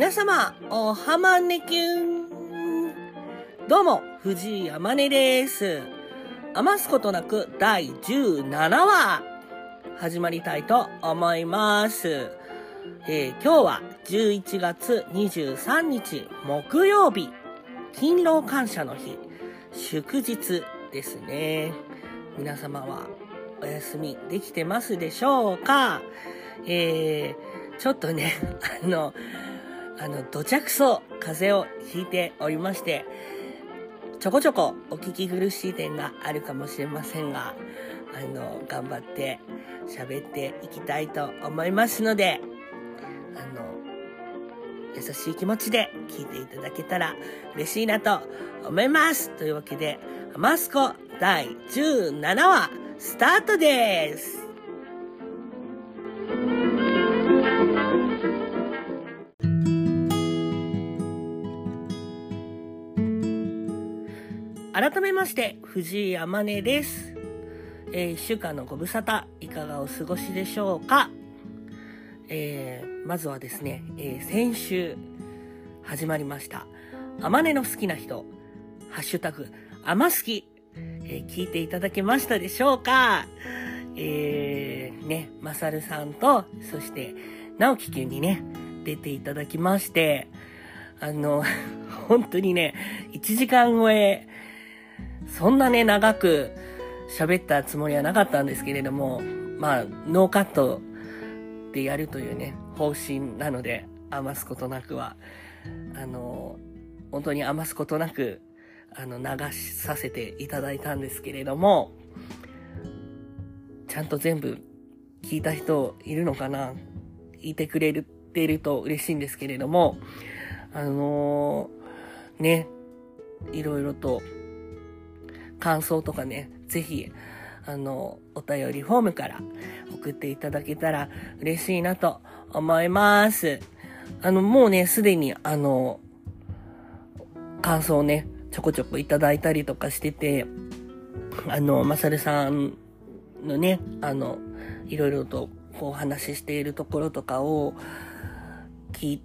皆様、おはまねきゅん。どうも、藤井あまねです。余すことなく第17話、始まりたいと思います。えー今日は11月23日木曜日、勤労感謝の日、祝日ですね。皆様はお休みできてますでしょうか？えー、ちょっとね、あの、あの、土着そ風邪をひいておりまして、ちょこちょこお聞き苦しい点があるかもしれませんが、あの、頑張って喋っていきたいと思いますので、あの、優しい気持ちで聞いていただけたら嬉しいなと思います。というわけで、マスコ第17話、スタートです。改めまして、藤井あまねです。えー、一週間のご無沙汰、いかがお過ごしでしょうか？えー、まずはですね、えー先週始まりました、あまねの好きな人、ハッシュタグ、あま好き、えー聞いていただけましたでしょうか？えー、ね、まさるさんと、そして、直樹くんにね、出ていただきまして、あの、本当にね、1時間超え、そんなね、長く喋ったつもりはなかったんですけれども、まあ、ノーカットでやるというね、方針なので、余すことなくは、あの、本当に余すことなく、あの、流しさせていただいたんですけれども、ちゃんと全部聞いた人いるのかな？いてくれるてると嬉しいんですけれども、あのね、いろいろと感想とかね、ぜひ、あの、お便りフォームから送っていただけたら嬉しいなと思います。あの、もうね、すでに、あの、感想をね、ちょこちょこいただいたりとかしてて、あの、まさるさんのね、あの、いろいろとこうお話ししているところとかを聞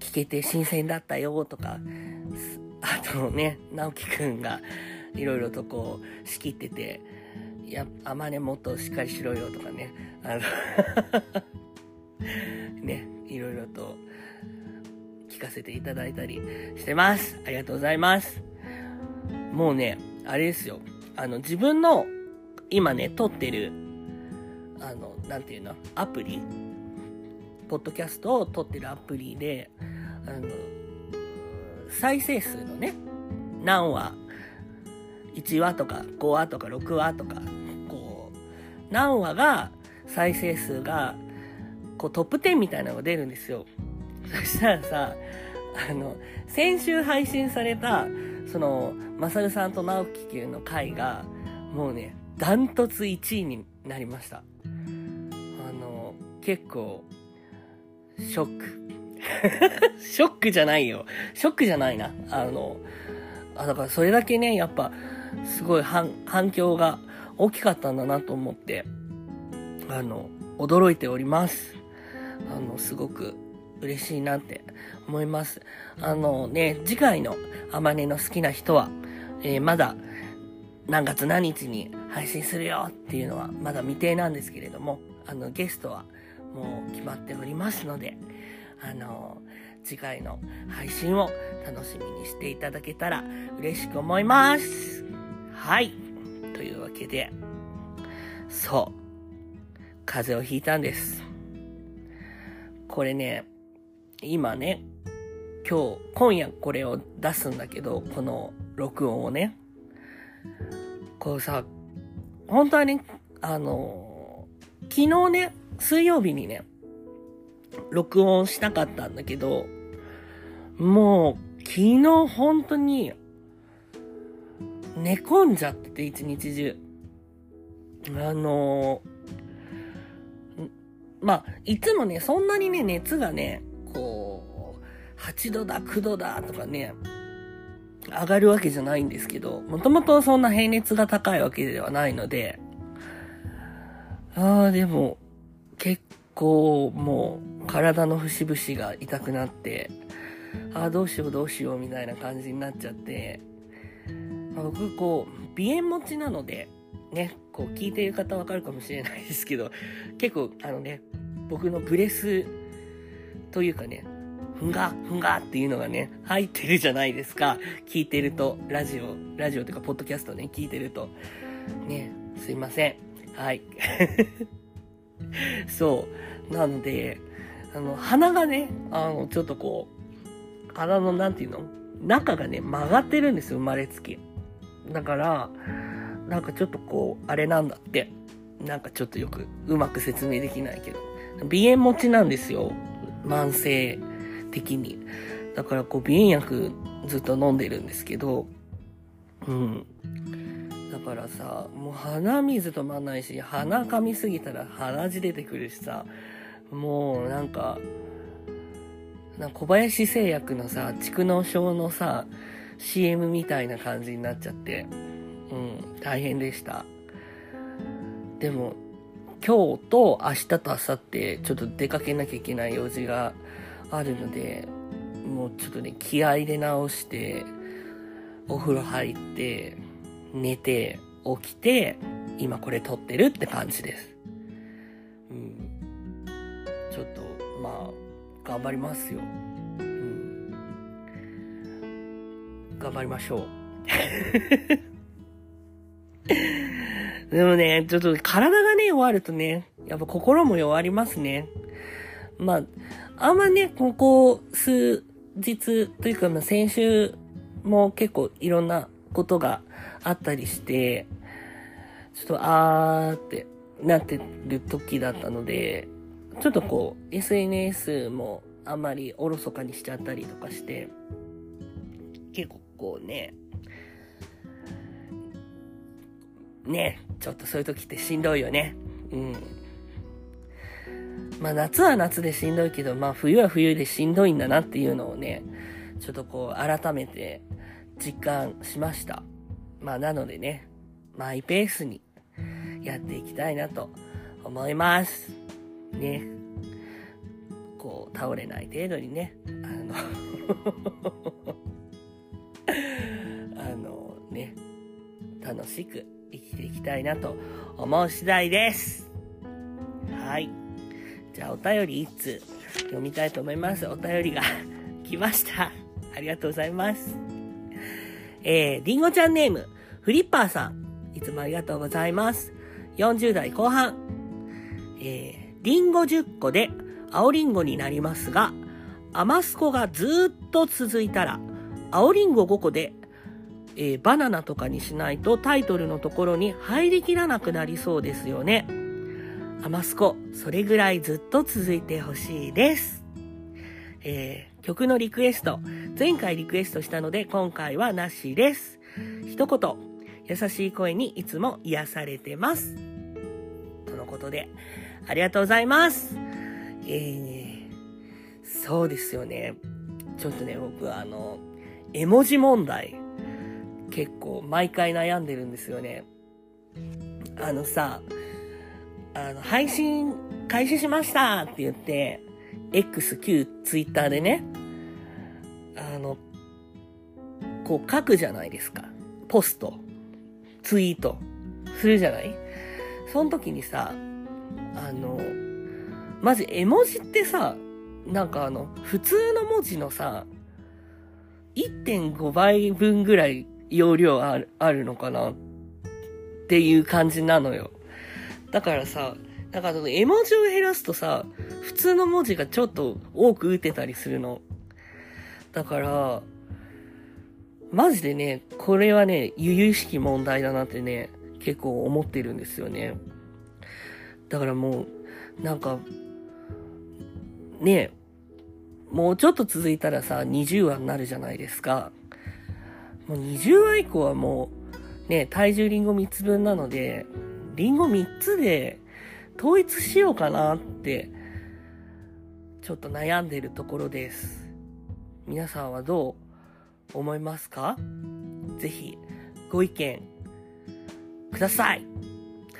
聞けて新鮮だったよとか、あとね、直樹くんがいろいろとこう仕切ってて、いや、あまねもっとしっかりしろよとかね、あの、ね、いろいろと聞かせていただいたりしてます。ありがとうございます。もうね、あれですよ。あの、自分の今ね、撮ってる、あの、なんていうの、アプリ、ポッドキャストを撮ってるアプリで、あの、再生数のね、何話、1話とか5話とか6話とか、こう、何話が、再生数が、こうトップ10みたいなのが出るんですよ。そしたらさ、あの、先週配信された、その、まさるさんと直樹くんの回が、もうね、ダントツ1位になりました。あの、結構、ショック。ショックじゃないよ。ショックじゃないな。あの、あ、だからそれだけね、やっぱ、すごい反響が大きかったんだなと思って、あの、驚いております。あの、すごく嬉しいなって思います。あのね、次回のあまねの好きな人は、えーまだ何月何日に配信するよっていうのはまだ未定なんですけれども、あの、ゲストはもう決まっておりますので、あの、次回の配信を楽しみにしていただけたら嬉しく思います。はい。というわけで、そう。風邪をひいたんです。これね、今ね、今日、今夜これを出すんだけど、この録音をね、こうさ、本当はね、あの、昨日ね、水曜日にね、録音したかったんだけど、もう、昨日本当に、寝込んじゃってて、一日中。あのんまあ、いつもね、そんなにね、熱がね、こう、8度だ、9度だとかね、上がるわけじゃないんですけど、もともとそんな平熱が高いわけではないので、ああ、でも、結構もう体の節々が痛くなって、ああ、どうしようどうしようみたいな感じになっちゃって、あ、僕こう、鼻炎持ちなので、ね、こう聞いてる方わかるかもしれないですけど、結構あのね、僕のブレスというかね、ふんが、ふんがっていうのがね、入ってるじゃないですか。聞いてると、ラジオ、ラジオというか、ポッドキャストね、聞いてると。ね、すいません。はい。そう。なので、あの、鼻がね、あの、ちょっとこう、鼻の、なんていうの？中がね、曲がってるんですよ、生まれつき。だから、なんかちょっとこう、あれなんだって。なんかちょっとよく、うまく説明できないけど。鼻炎持ちなんですよ。慢性的に。だからこう、鼻炎薬ずっと飲んでるんですけど、うん。だからさ、もう鼻水止まんないし、鼻噛みすぎたら鼻血出てくるしさ、もうなんか、な小林製薬のさ、蓄膿症のさ、CM みたいな感じになっちゃって、うん、大変でした。でも、今日と明日と明後日、ちょっと出かけなきゃいけない用事があるので、もうちょっとね、気合で直して、お風呂入って、寝て、起きて、今これ撮ってるって感じです。うん。ちょっと、まあ、頑張りますよ。頑張りましょう。でもね、ちょっと体がね、弱るとね、やっぱ心も弱りますね。まあ、あんまね、ここ数日というか、まあ先週も結構いろんなことがあったりして、ちょっとあーってなってる時だったので、ちょっとこう、SNS もあんまりおろそかにしちゃったりとかして、構ね、ね、ちょっとそういう時ってしんどいよね。うん。まあ夏は夏でしんどいけど、まあ冬は冬でしんどいんだなっていうのをね、ちょっとこう改めて実感しました。まあなのでね、マイペースにやっていきたいなと思います。ね。こう倒れない程度にね、あの ね、楽しく生きていきたいなと思う次第です。はい。じゃあお便り1通読みたいと思います。お便りが 来ました。ありがとうございます。えー、りんごちゃんネーム、フリッパーさん。いつもありがとうございます。40代後半。えー、りんご10個で青りんごになりますが、甘すこがずっと続いたら、青りんご5個でえー、バナナとかにしないとタイトルのところに入りきらなくなりそうですよね。アマスコ、それぐらいずっと続いてほしいです。えー、曲のリクエスト、前回リクエストしたので今回はなしです。一言、優しい声にいつも癒されてます。とのことで、ありがとうございます。えー、そうですよね。ちょっとね、僕はあの、絵文字問題結構毎回悩んでるんですよね。あのさ、あの、配信開始しましたって言って、X、Q、Twitter でね、あの、こう書くじゃないですか。ポスト、ツイートするじゃない？その時にさ、あの、まず絵文字ってさ、なんかあの、普通の文字のさ、1.5倍分ぐらい容量あるあるのかなっていう感じなのよ。だからさ、だから絵文字を減らすとさ、普通の文字がちょっと多く打てたりするの。だから、マジでね、これはね、由々しき問題だなってね、結構思ってるんですよね。だからもう、なんか、ねもうちょっと続いたらさ、20話になるじゃないですか。もう20話以降はもう、ね、体重リンゴ3つ分なので、リンゴ3つで統一しようかなって、ちょっと悩んでるところです。皆さんはどう思いますか？ぜひ、ご意見、ください。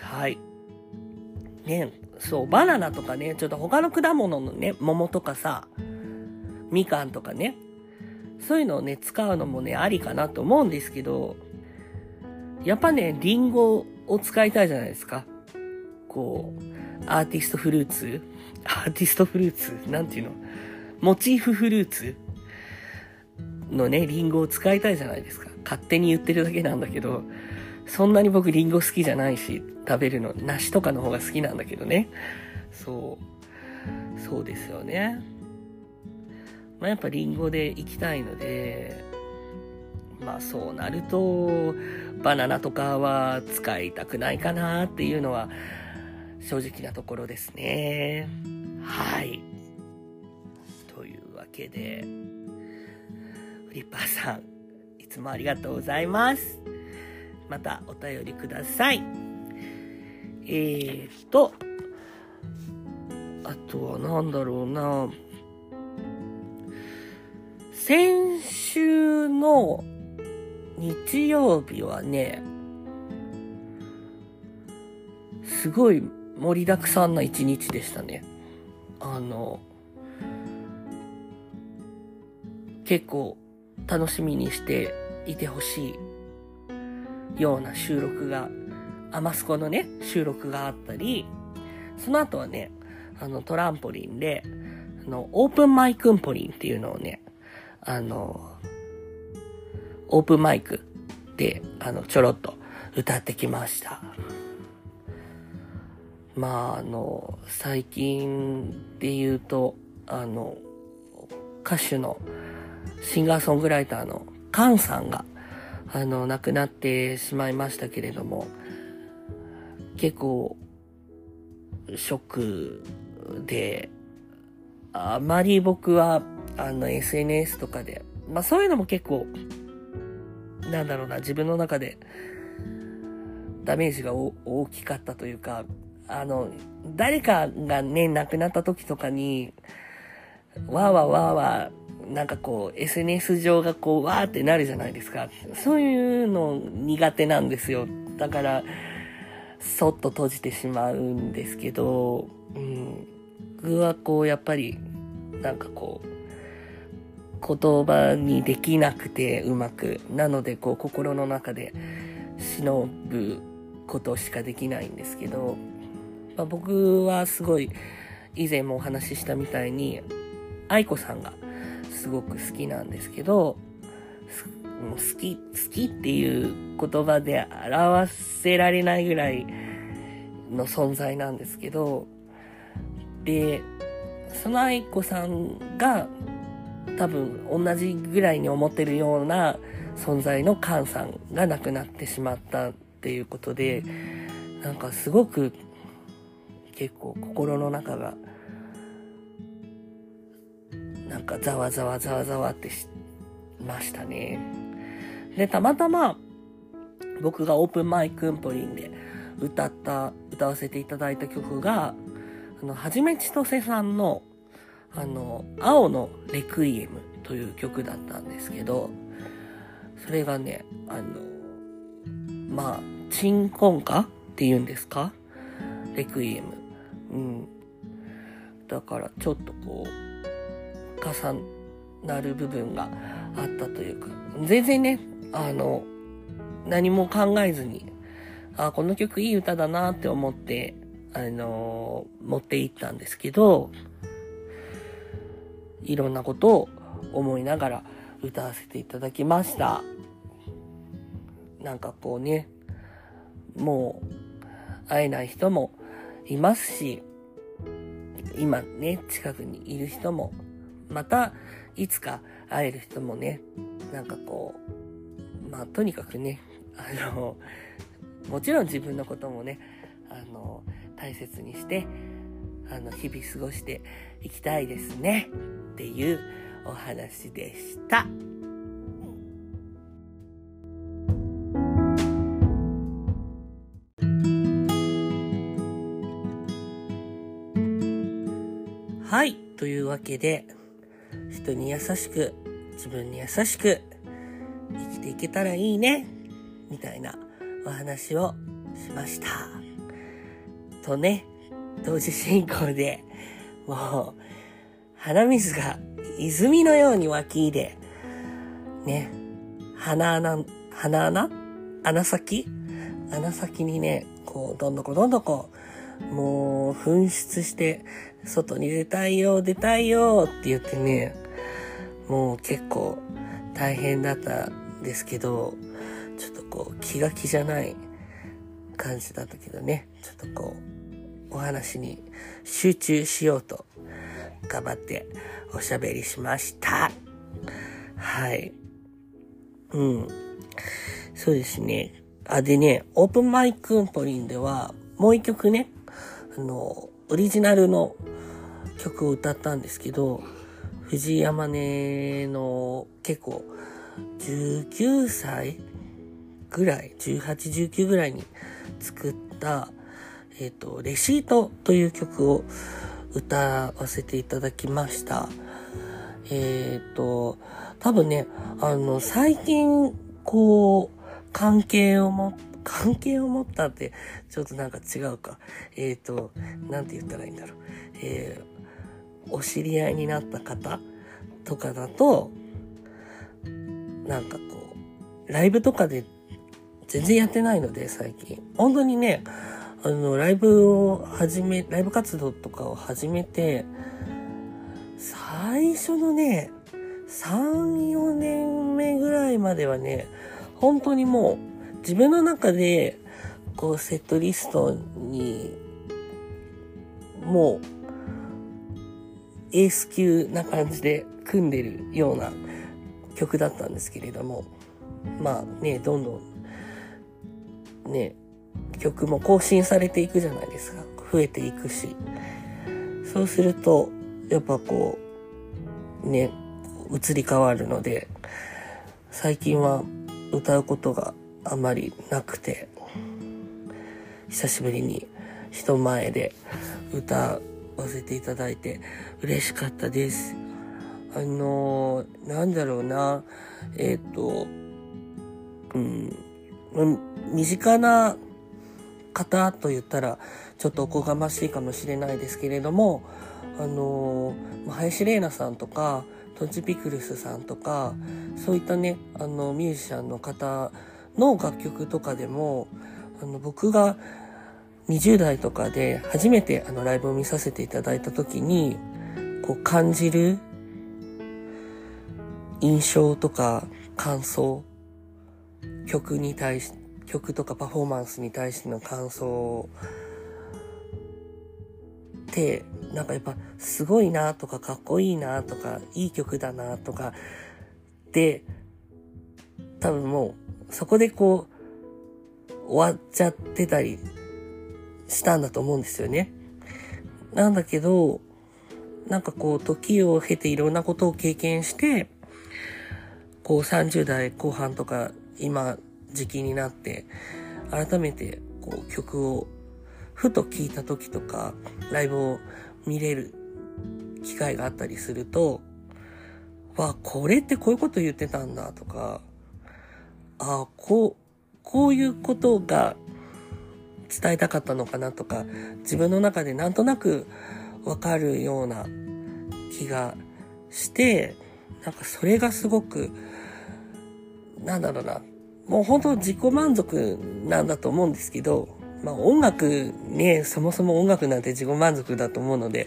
はい。ね、そう、バナナとかね、ちょっと他の果物のね、桃とかさ、みかんとかね、そういうのをね、使うのもね、ありかなと思うんですけど、やっぱね、リンゴを使いたいじゃないですか。こう、アーティストフルーツアーティストフルーツなんていうの？モチーフフルーツのね、リンゴを使いたいじゃないですか。勝手に言ってるだけなんだけど、そんなに僕リンゴ好きじゃないし、食べるの、梨とかの方が好きなんだけどね。そう。そうですよね。まあ、やっぱリンゴで行きたいので、まあそうなると、バナナとかは使いたくないかなっていうのは正直なところですね。はい。というわけで、フリッパーさん、いつもありがとうございます。またお便りください。えーと、あとは何だろうな。先週の日曜日はね、すごい盛りだくさんな一日でしたね。あの、結構楽しみにしていてほしいような収録が、アマスコのね、収録があったり、その後はね、あの、トランポリンで、あの、オープンマイクンポリンっていうのをね、あの、オープンマイクで、あの、ちょろっと歌ってきました。まあ、あの、最近で言うと、あの、歌手のシンガーソングライターのカンさんが、あの、亡くなってしまいましたけれども、結構、ショックで、あまり僕は、あの、SNS とかで、まあそういうのも結構、なんだろうな、自分の中で、ダメージが大きかったというか、あの、誰かがね、亡くなった時とかに、わーわーわーわー、なんかこう、SNS 上がこう、わーってなるじゃないですか。そういうの苦手なんですよ。だから、そっと閉じてしまうんですけど、うん。僕はこう、やっぱり、なんかこう、言葉にできなくてうまく。なので、こう、心の中で忍ぶことしかできないんですけど、まあ、僕はすごい、以前もお話ししたみたいに、愛子さんがすごく好きなんですけど、好き、好きっていう言葉で表せられないぐらいの存在なんですけど、で、その愛子さんが多分同じぐらいに思ってるような存在のカンさんが亡くなってしまったっていうことで、なんかすごく結構心の中がなんかざわざわざわざわってしましたね。で、たまたま僕がオープンマイクンポリンで歌った、歌わせていただいた曲が、あの、はじめちとせさんの、あの、青のレクイエムという曲だったんですけど、それがね、あの、まあ、鎮魂歌って言うんですか？レクイエム。うん。だからちょっとこう、重なる部分があったというか、全然ね、あの、何も考えずに、あ、この曲いい歌だなって思って、あの持っていったんですけど、いろんなことを思いながら歌わせていただきました。なんかこうね、もう会えない人もいますし、今ね、近くにいる人も、またいつか会える人もね、なんかこう、まあとにかくね、あの、もちろん自分のこともね、あの、大切にして、あの、日々過ごしていきたいですね、っていうお話でした。はい。というわけで、人に優しく、自分に優しく、生きていけたらいいね、みたいなお話をしました。とね、同時進行で、もう、鼻水が泉のように湧き入れ、ね、鼻穴、鼻穴？穴先？穴先にね、こう、どんどこどんどこ、もう、噴出して、外に出たいよ、出たいよって言ってね、もう結構大変だったんですけど、ちょっとこう、気が気じゃない感じだったけどね、ちょっとこう、お話に集中しようと頑張っておしゃべりしました。はい。うん。そうですね。あ、でね、オープンマイクンポリンでは、もう一曲ね、あの、オリジナルの曲を歌ったんですけど、藤山根の結構19歳ぐらい、18、19ぐらいに作った、えっ、ー、と、レシートという曲を歌わせていただきました。えっ、ー、と、多分ね、あの、最近、こう、関係を持っ関係を持ったって、ちょっとなんか違うか。えっ、ー、と、なんて言ったらいいんだろう。えー、お知り合いになった方とかだと、なんかこう、ライブとかで全然やってないので、最近。本当にね、あの、ライブを始め、ライブ活動とかを始めて、最初のね、3、4年目ぐらいまではね、本当にもう自分の中で、こうセットリストに、もう、エース級な感じで組んでるような曲だったんですけれども、まあね、どんどん、ね、曲も更新されていくじゃないですか。増えていくし。そうすると、やっぱこう、ね、移り変わるので、最近は歌うことがあまりなくて、久しぶりに人前で歌わせていただいて嬉しかったです。あのー、なんだろうな、えっ、ー、と、うん、身近な方と言ったらちょっとおこがましいかもしれないですけれどもあの林玲奈さんとかトチピクルスさんとかそういったねあのミュージシャンの方の楽曲とかでもあの僕が20代とかで初めてあのライブを見させていただいた時にこう感じる印象とか感想曲に対して曲とかパフォーマンスに対しての感想ってなんかやっぱすごいなとかかっこいいなとかいい曲だなとかで多分もうそこでこう終わっちゃってたりしたんだと思うんですよね。なんだけど、なんかこう時を経ていろんなことを経験して、こう30代後半とか今時期になって、改めてこう曲をふと聴いた時とか、ライブを見れる機会があったりすると、わ、これってこういうこと言ってたんだとか、あこう、こういうことが伝えたかったのかなとか、自分の中でなんとなくわかるような気がして、なんかそれがすごく、なんだろうな、もう本当自己満足なんだと思うんですけど、まあ音楽ね、そもそも音楽なんて自己満足だと思うので、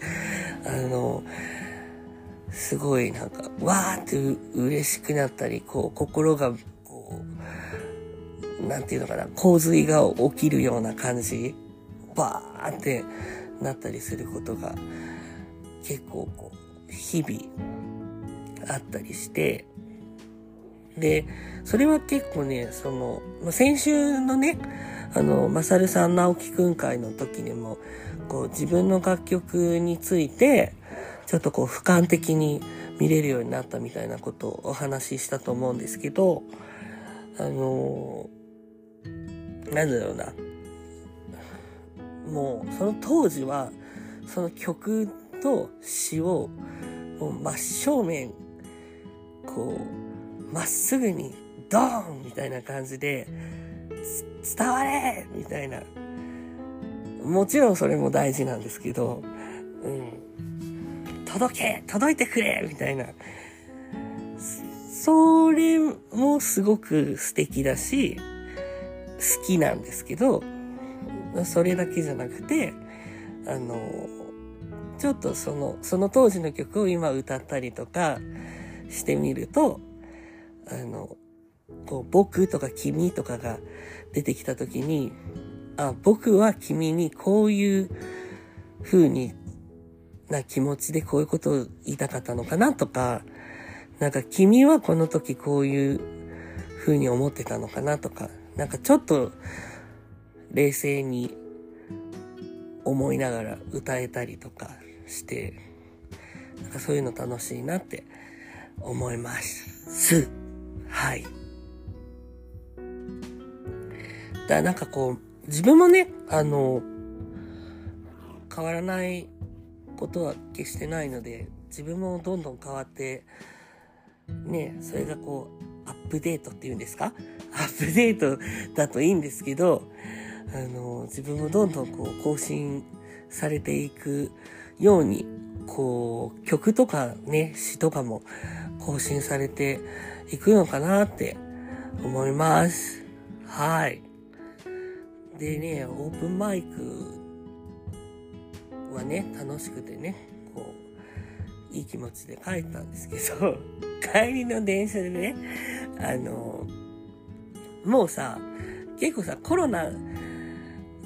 あの、すごいなんか、わーって嬉しくなったり、こう、心が、こう、なんていうのかな、洪水が起きるような感じ、バーってなったりすることが、結構こう、日々あったりして、で、それは結構ね、その、ま、先週のね、あの、まさるさん直樹くん会の時にも、こう自分の楽曲について、ちょっとこう俯瞰的に見れるようになったみたいなことをお話ししたと思うんですけど、あのなんだろうな。もう、その当時は、その曲と詩を、真正面、こう、まっすぐにドーンみたいな感じで、伝われみたいな。もちろんそれも大事なんですけど、うん。届け届いてくれみたいな。それもすごく素敵だし、好きなんですけど、それだけじゃなくて、あの、ちょっとその、その当時の曲を今歌ったりとかしてみると、あの、こう、僕とか君とかが出てきた時に、あ、僕は君にこういう風にな気持ちでこういうことを言いたかったのかなとか、なんか君はこの時こういう風に思ってたのかなとか、なんかちょっと冷静に思いながら歌えたりとかして、なんかそういうの楽しいなって思います。はい。だなんかこう、自分もね、あの、変わらないことは決してないので、自分もどんどん変わって、ね、それがこう、アップデートっていうんですか？アップデートだといいんですけど、あの、自分もどんどんこう、更新されていくように、こう、曲とかね、詩とかも更新されていくのかなって思います。はい。でね、オープンマイクはね、楽しくてね、こう、いい気持ちで帰ったんですけど、帰りの電車でね、あの、もうさ、結構さ、コロナ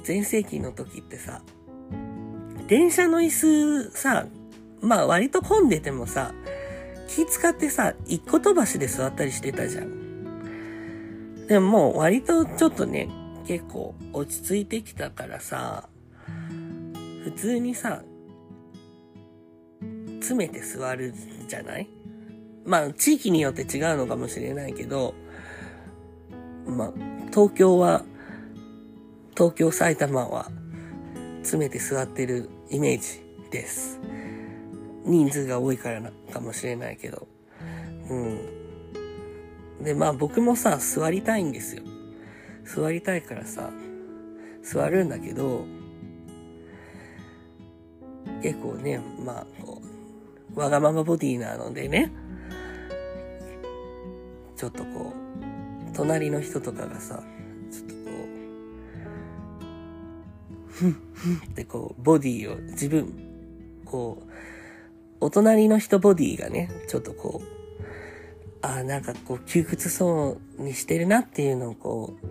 全盛期の時ってさ、電車の椅子さ、まあ割と混んでてもさ、気使ってさ、一個飛ばしで座ったりしてたじゃん。でももう割とちょっとね、結構落ち着いてきたからさ、普通にさ、詰めて座るじゃない？まあ、地域によって違うのかもしれないけど、まあ、東京は、東京、埼玉は、詰めて座ってるイメージです。人数が多いからな、かもしれないけど。うん。で、まあ僕もさ、座りたいんですよ。座りたいからさ、座るんだけど、結構ね、まあ、こう、わがままボディなのでね、ちょっとこう、隣の人とかがさ、ちょっとこう、ふん、ふんってこう、ボディを自分、こう、お隣の人ボディがね、ちょっとこう、ああ、なんかこう窮屈そうにしてるなっていうのをこう、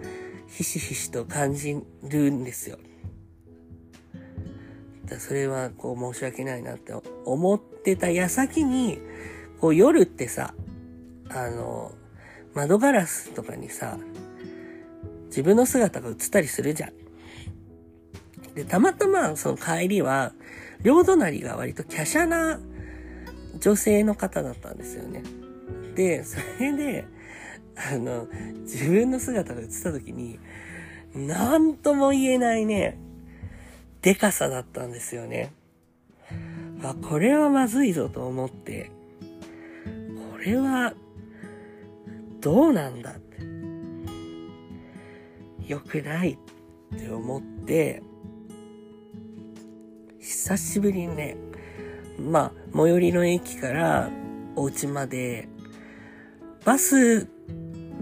ひしひしと感じるんですよ。だそれはこう申し訳ないなって思ってた矢先に、こう夜ってさ、あの、窓ガラスとかにさ、自分の姿が映ったりするじゃん。で、たまたまその帰りは、両隣が割と華奢な女性の方だったんですよね。で、それで、あの、自分の姿が映った時に、なんとも言えないね、でかさだったんですよね。あ、これはまずいぞと思って、これは、どうなんだって。良くないって思って、久しぶりにね、まあ、最寄りの駅からお家まで、バス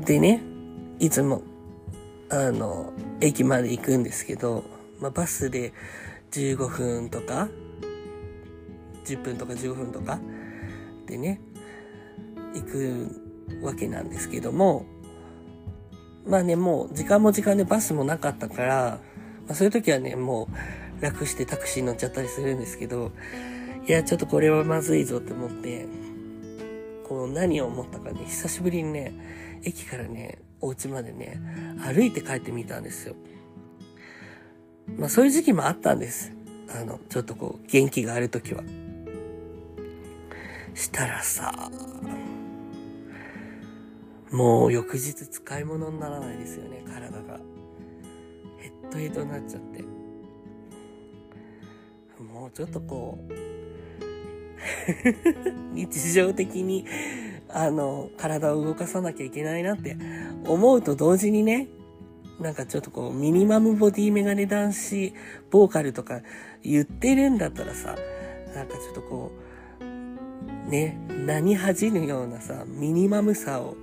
でね、いつも、あの、駅まで行くんですけど、まあ、バスで15分とか、10分とか15分とかでね、行くわけなんですけども、まあね、もう時間も時間でバスもなかったから、まあ、そういう時はね、もう楽してタクシー乗っちゃったりするんですけど、いや、ちょっとこれはまずいぞって思って、こう何を思ったかね、久しぶりにね、駅からね、お家までね、歩いて帰ってみたんですよ。まあそういう時期もあったんです。あの、ちょっとこう、元気がある時は。したらさ、もう翌日使い物にならないですよね、体が。ヘッドヘッドになっちゃって。もうちょっとこう、日常的に、あの、体を動かさなきゃいけないなって思うと同時にね、なんかちょっとこう、ミニマムボディメガネ男子、ボーカルとか言ってるんだったらさ、なんかちょっとこう、ね、何恥じぬようなさ、ミニマムさを、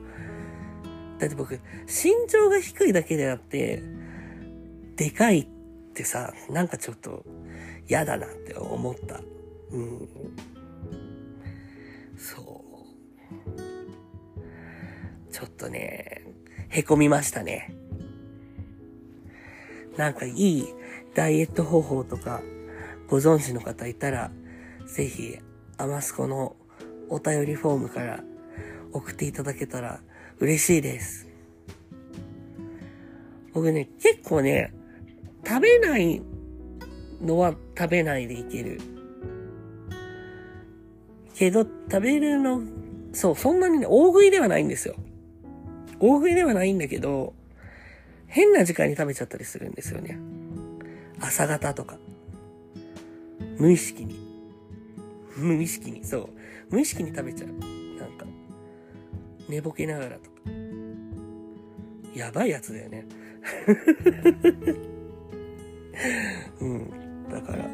だって僕、身長が低いだけであって、でかいってさ、なんかちょっと嫌だなって思った。うん。そう。ちょっとね、へこみましたね。なんかいいダイエット方法とかご存知の方いたら、ぜひ、アマスコのお便りフォームから送っていただけたら嬉しいです。僕ね、結構ね、食べないのは食べないでいける。けど、食べるの、そう、そんなにね、大食いではないんですよ。大食いではないんだけど、変な時間に食べちゃったりするんですよね。朝方とか。無意識に。無意識に、そう。無意識に食べちゃう。なんか、寝ぼけながらとか。やばいやつだよね。うん。だから、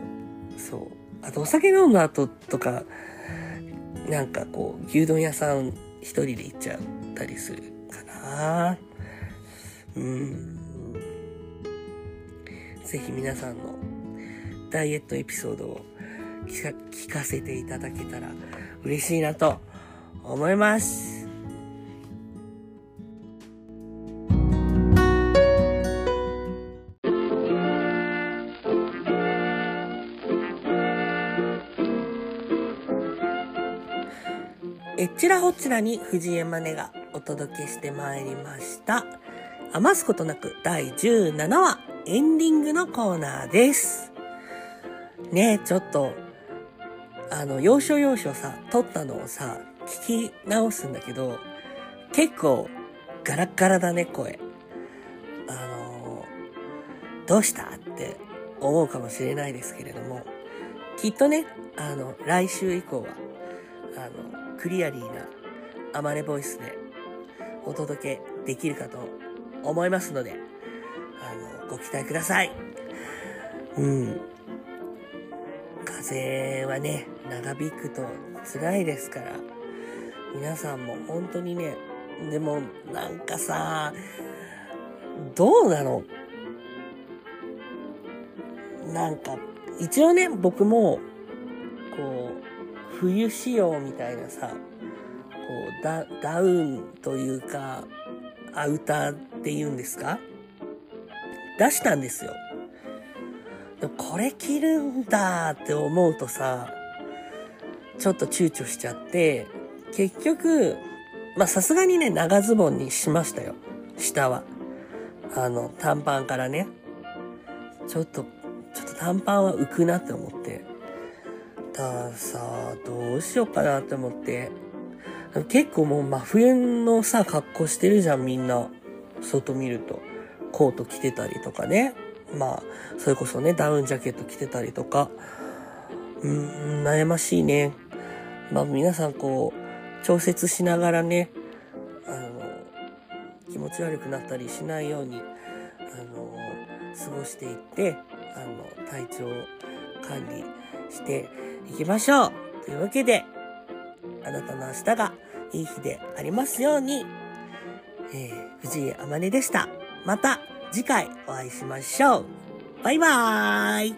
そう。あと、お酒飲んだ後とか、なんかこう、牛丼屋さん一人で行っちゃったりするかな。うん。ぜひ皆さんのダイエットエピソードを聞かせていただけたら嬉しいなと思います。らほちらに藤江マネがお届けしてまいりました。余すことなく第17話エンディングのコーナーです。ねえ、ちょっと、あの、要所要所さ、撮ったのをさ、聞き直すんだけど、結構ガラッガラだね、声。あのどうしたって思うかもしれないですけれども、きっとね、あの、来週以降は、あの、クリアリーなアマネボイスでお届けできるかと思いますので、あの、ご期待ください。うん。風はね、長引くと辛いですから、皆さんも本当にね、でもなんかさ、どうなの？なんか、一応ね、僕も、こう、冬仕様みたいなさ、こうダ、ダウンというか、アウターって言うんですか？出したんですよ。でもこれ着るんだって思うとさ、ちょっと躊躇しちゃって、結局、まさすがにね、長ズボンにしましたよ。下は。あの、短パンからね。ちょっと、ちょっと短パンは浮くなって思って。たさ、どうしようかなって思って。結構もう真冬のさ、格好してるじゃん、みんな。外見ると。コート着てたりとかね。まあ、それこそね、ダウンジャケット着てたりとか。うん、悩ましいね。まあ皆さんこう、調節しながらね、あの、気持ち悪くなったりしないように、あの、過ごしていって、あの、体調管理していきましょうというわけで、あなたの明日がいい日でありますように、えー、藤井あまねでした。また次回お会いしましょう。バイバーイ